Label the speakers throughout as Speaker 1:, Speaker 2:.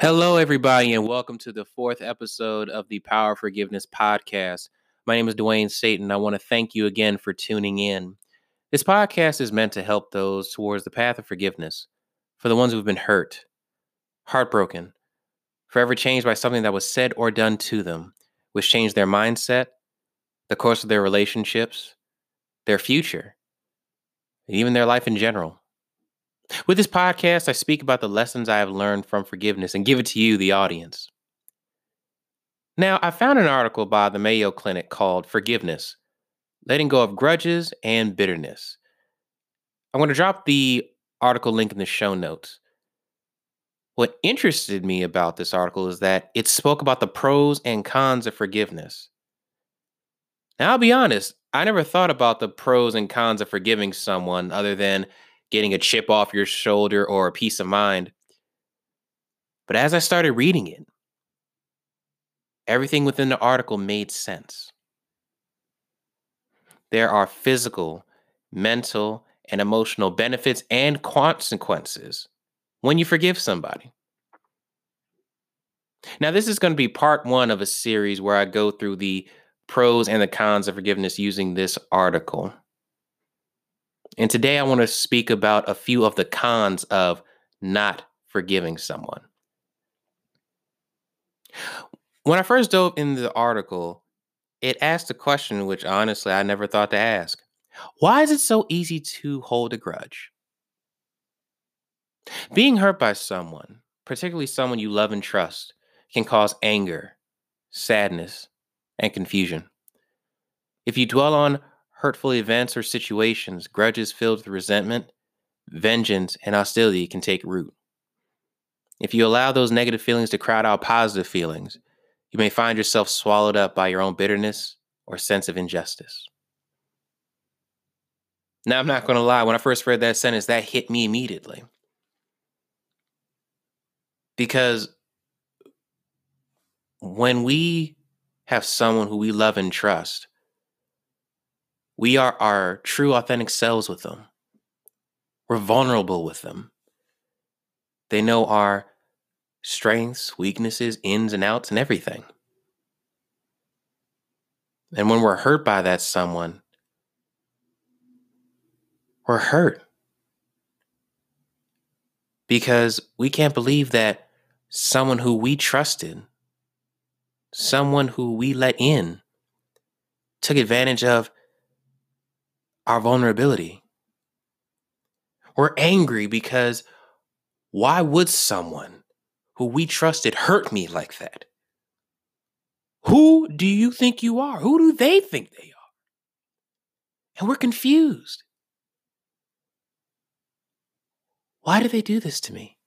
Speaker 1: Hello, everybody, and welcome to the fourth episode of the Power Forgiveness podcast. My name is Dwayne Satan. I want to thank you again for tuning in. This podcast is meant to help those towards the path of forgiveness, for the ones who've been hurt, heartbroken, forever changed by something that was said or done to them, which changed their mindset, the course of their relationships, their future, and even their life in general. With this podcast, I speak about the lessons I have learned from forgiveness and give it to you, the audience. Now, I found an article by the Mayo Clinic called Forgiveness Letting Go of Grudges and Bitterness. I'm going to drop the article link in the show notes. What interested me about this article is that it spoke about the pros and cons of forgiveness. Now, I'll be honest, I never thought about the pros and cons of forgiving someone other than getting a chip off your shoulder or a peace of mind. But as I started reading it, everything within the article made sense. There are physical, mental, and emotional benefits and consequences when you forgive somebody. Now, this is going to be part one of a series where I go through the pros and the cons of forgiveness using this article. And today I want to speak about a few of the cons of not forgiving someone. When I first dove into the article, it asked a question which honestly I never thought to ask. Why is it so easy to hold a grudge? Being hurt by someone, particularly someone you love and trust, can cause anger, sadness, and confusion. If you dwell on hurtful events or situations, grudges filled with resentment, vengeance, and hostility can take root. If you allow those negative feelings to crowd out positive feelings, you may find yourself swallowed up by your own bitterness or sense of injustice. Now, I'm not going to lie, when I first read that sentence, that hit me immediately. Because when we have someone who we love and trust, we are our true, authentic selves with them. We're vulnerable with them. They know our strengths, weaknesses, ins and outs, and everything. And when we're hurt by that someone, we're hurt. Because we can't believe that someone who we trusted, someone who we let in, took advantage of our vulnerability. We're angry because why would someone who we trusted hurt me like that? Who do you think you are? Who do they think they are? And we're confused. Why did they do this to me?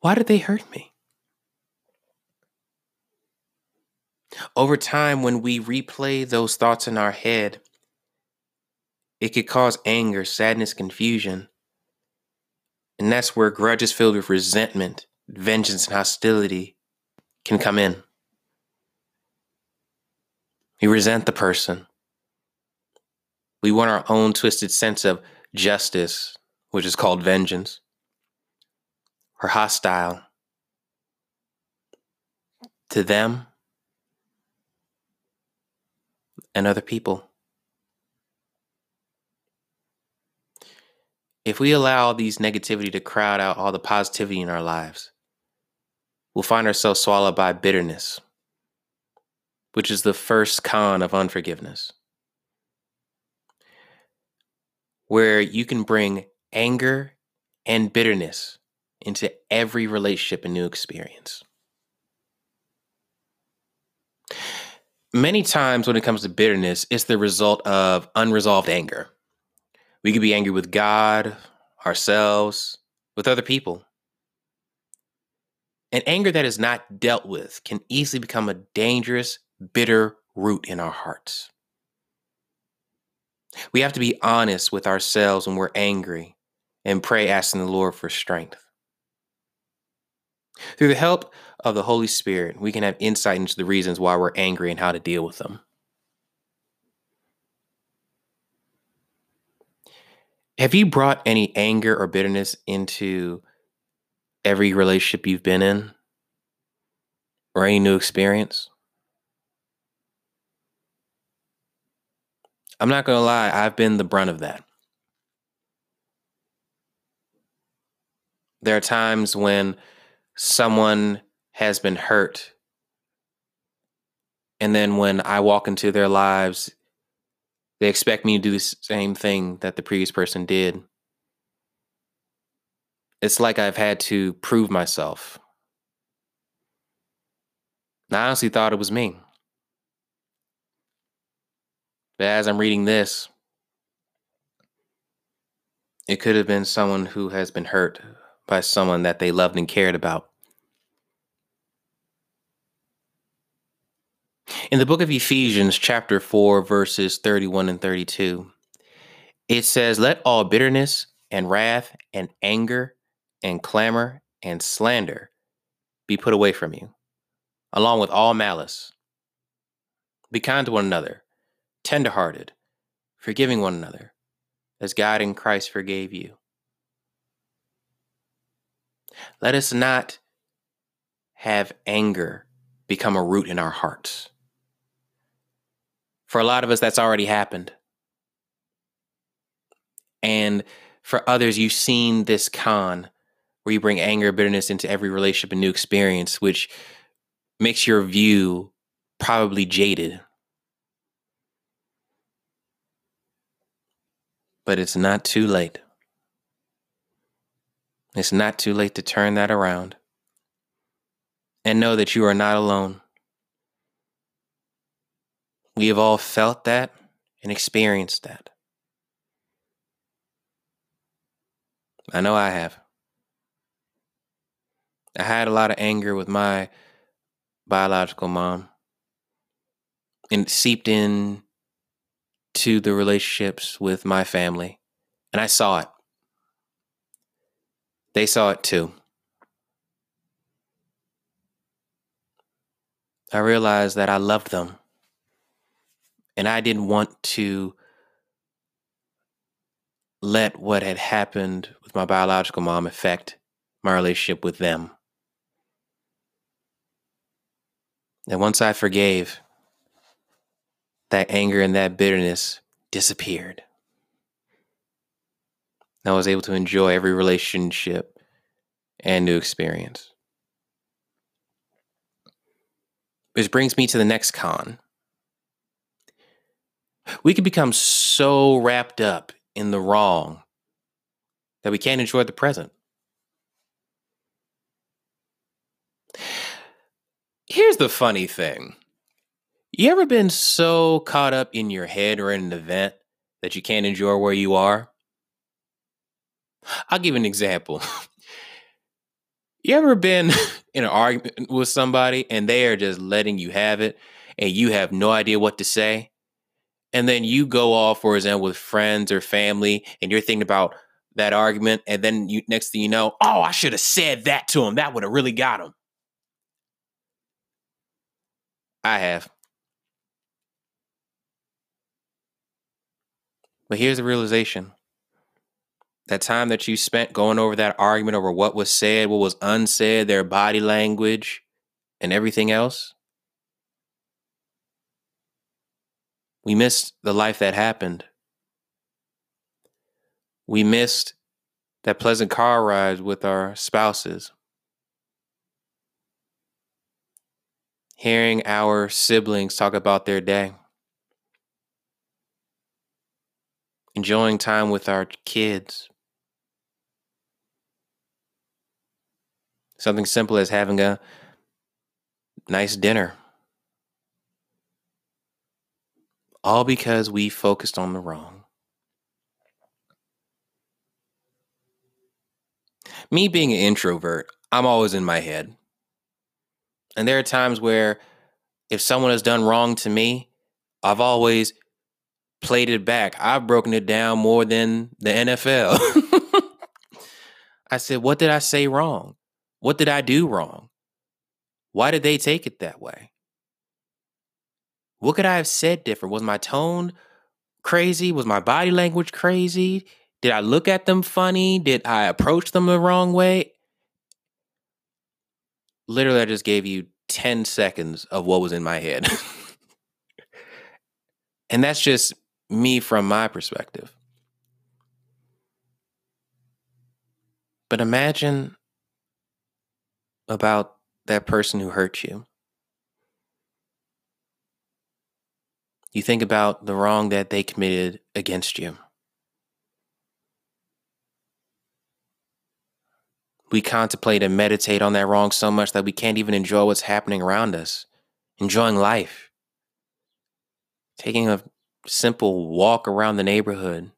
Speaker 1: Why did they hurt me? Over time, when we replay those thoughts in our head, it could cause anger, sadness, confusion. And that's where grudges filled with resentment, vengeance, and hostility can come in. We resent the person. We want our own twisted sense of justice, which is called vengeance. We're hostile to them and other people. If we allow these negativity to crowd out all the positivity in our lives, we'll find ourselves swallowed by bitterness, which is the first con of unforgiveness, where you can bring anger and bitterness into every relationship and new experience. Many times when it comes to bitterness, it's the result of unresolved anger. We could be angry with God, ourselves, with other people. And anger that is not dealt with can easily become a dangerous, bitter root in our hearts. We have to be honest with ourselves when we're angry and pray, asking the Lord for strength. Through the help of the Holy Spirit, we can have insight into the reasons why we're angry and how to deal with them. Have you brought any anger or bitterness into every relationship you've been in or any new experience? I'm not going to lie, I've been the brunt of that. There are times when someone has been hurt. And then when I walk into their lives, they expect me to do the same thing that the previous person did. It's like I've had to prove myself. I honestly thought it was me. But as I'm reading this, it could have been someone who has been hurt by someone that they loved and cared about. In the book of Ephesians, chapter 4, verses 31 and 32, it says, Let all bitterness and wrath and anger and clamor and slander be put away from you, along with all malice. Be kind to one another, tenderhearted, forgiving one another, as God in Christ forgave you. Let us not have anger become a root in our hearts. For a lot of us, that's already happened. And for others, you've seen this con where you bring anger, bitterness into every relationship and new experience, which makes your view probably jaded. But it's not too late. It's not too late to turn that around and know that you are not alone. We have all felt that and experienced that. I know I have. I had a lot of anger with my biological mom and it seeped in to the relationships with my family. And I saw it. They saw it too. I realized that I loved them. And I didn't want to let what had happened with my biological mom affect my relationship with them. And once I forgave, that anger and that bitterness disappeared. I was able to enjoy every relationship and new experience. Which brings me to the next con. We can become so wrapped up in the wrong that we can't enjoy the present. Here's the funny thing. You ever been so caught up in your head or in an event that you can't enjoy where you are? I'll give an example. You ever been in an argument with somebody and they are just letting you have it and you have no idea what to say? And then you go off, for example, with friends or family and you're thinking about that argument. And then you next thing you know, oh, I should have said that to him. That would have really got him. I have. But here's the realization that time that you spent going over that argument over what was said, what was unsaid, their body language, and everything else. We missed the life that happened. We missed that pleasant car ride with our spouses. Hearing our siblings talk about their day. Enjoying time with our kids. Something simple as having a nice dinner. All because we focused on the wrong. Me being an introvert, I'm always in my head. And there are times where if someone has done wrong to me, I've always played it back. I've broken it down more than the NFL. I said, What did I say wrong? What did I do wrong? Why did they take it that way? What could I have said different? Was my tone crazy? Was my body language crazy? Did I look at them funny? Did I approach them the wrong way? literally, I just gave you 10 seconds of what was in my head. and that's just me from my perspective. But imagine about that person who hurt you. You think about the wrong that they committed against you. We contemplate and meditate on that wrong so much that we can't even enjoy what's happening around us, enjoying life. Taking a simple walk around the neighborhood,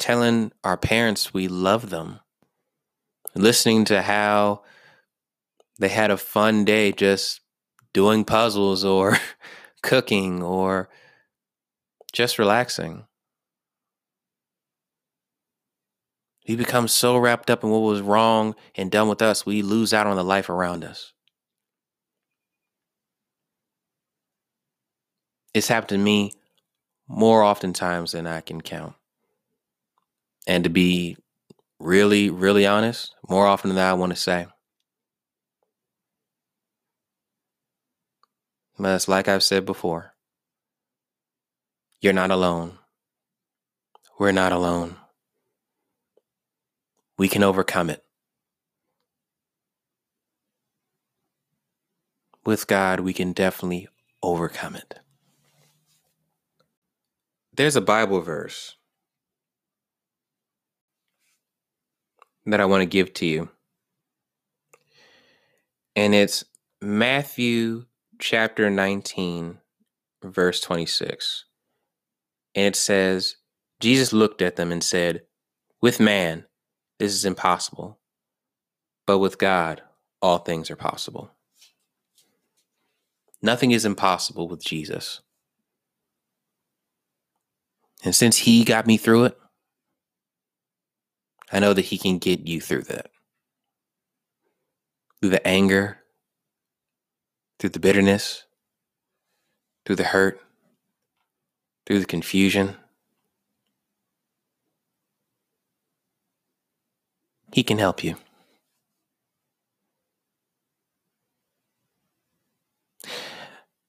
Speaker 1: telling our parents we love them, listening to how they had a fun day just doing puzzles or cooking or just relaxing. We become so wrapped up in what was wrong and done with us, we lose out on the life around us. It's happened to me more oftentimes than I can count. And to be really, really honest, more often than I want to say. But it's like I've said before you're not alone. We're not alone. We can overcome it. With God, we can definitely overcome it. There's a Bible verse that I want to give to you. And it's Matthew chapter 19, verse 26. And it says, Jesus looked at them and said, With man, this is impossible, but with God, all things are possible. Nothing is impossible with Jesus. And since he got me through it, I know that he can get you through that. Through the anger, through the bitterness, through the hurt, through the confusion. He can help you.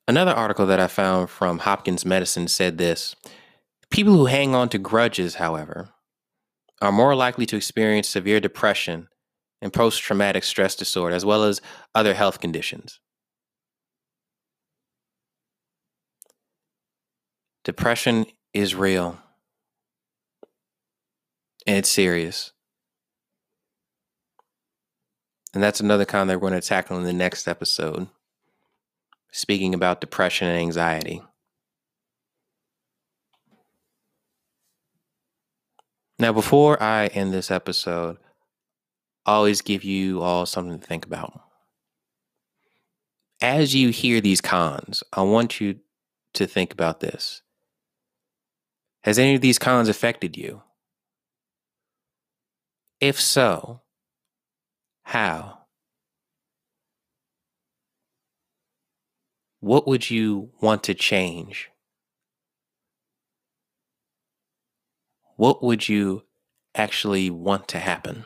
Speaker 1: Another article that I found from Hopkins Medicine said this People who hang on to grudges, however, are more likely to experience severe depression and post traumatic stress disorder, as well as other health conditions. Depression is real and it's serious. And that's another kind that we're going to tackle in the next episode, speaking about depression and anxiety. Now, before I end this episode, I always give you all something to think about. As you hear these cons, I want you to think about this. Has any of these cons affected you? If so, how? What would you want to change? what would you actually want to happen?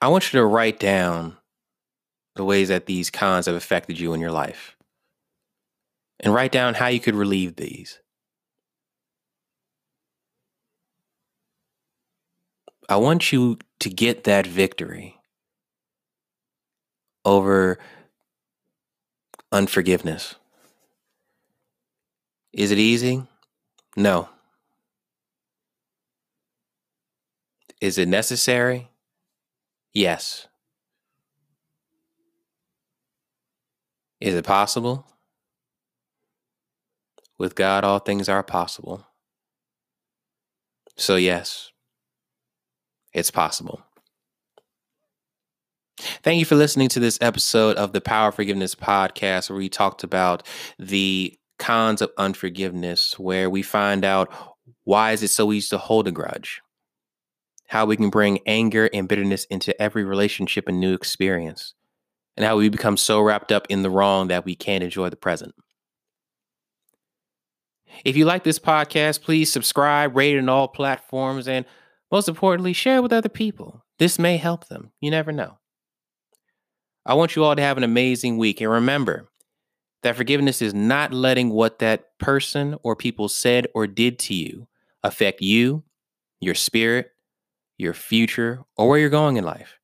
Speaker 1: I want you to write down the ways that these cons have affected you in your life and write down how you could relieve these. I want you to get that victory over unforgiveness. Is it easy? No. Is it necessary? Yes. Is it possible? With God, all things are possible. So, yes, it's possible. Thank you for listening to this episode of the Power Forgiveness podcast, where we talked about the cons of unforgiveness, where we find out why is it so easy to hold a grudge, how we can bring anger and bitterness into every relationship and new experience, and how we become so wrapped up in the wrong that we can't enjoy the present. If you like this podcast, please subscribe, rate it on all platforms, and Most importantly, share with other people. This may help them. You never know. I want you all to have an amazing week. And remember that forgiveness is not letting what that person or people said or did to you affect you, your spirit, your future, or where you're going in life.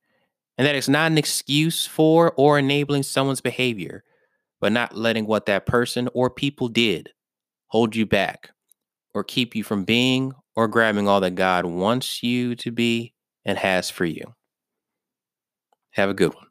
Speaker 1: And that it's not an excuse for or enabling someone's behavior, but not letting what that person or people did hold you back or keep you from being or grabbing all that God wants you to be and has for you. Have a good one.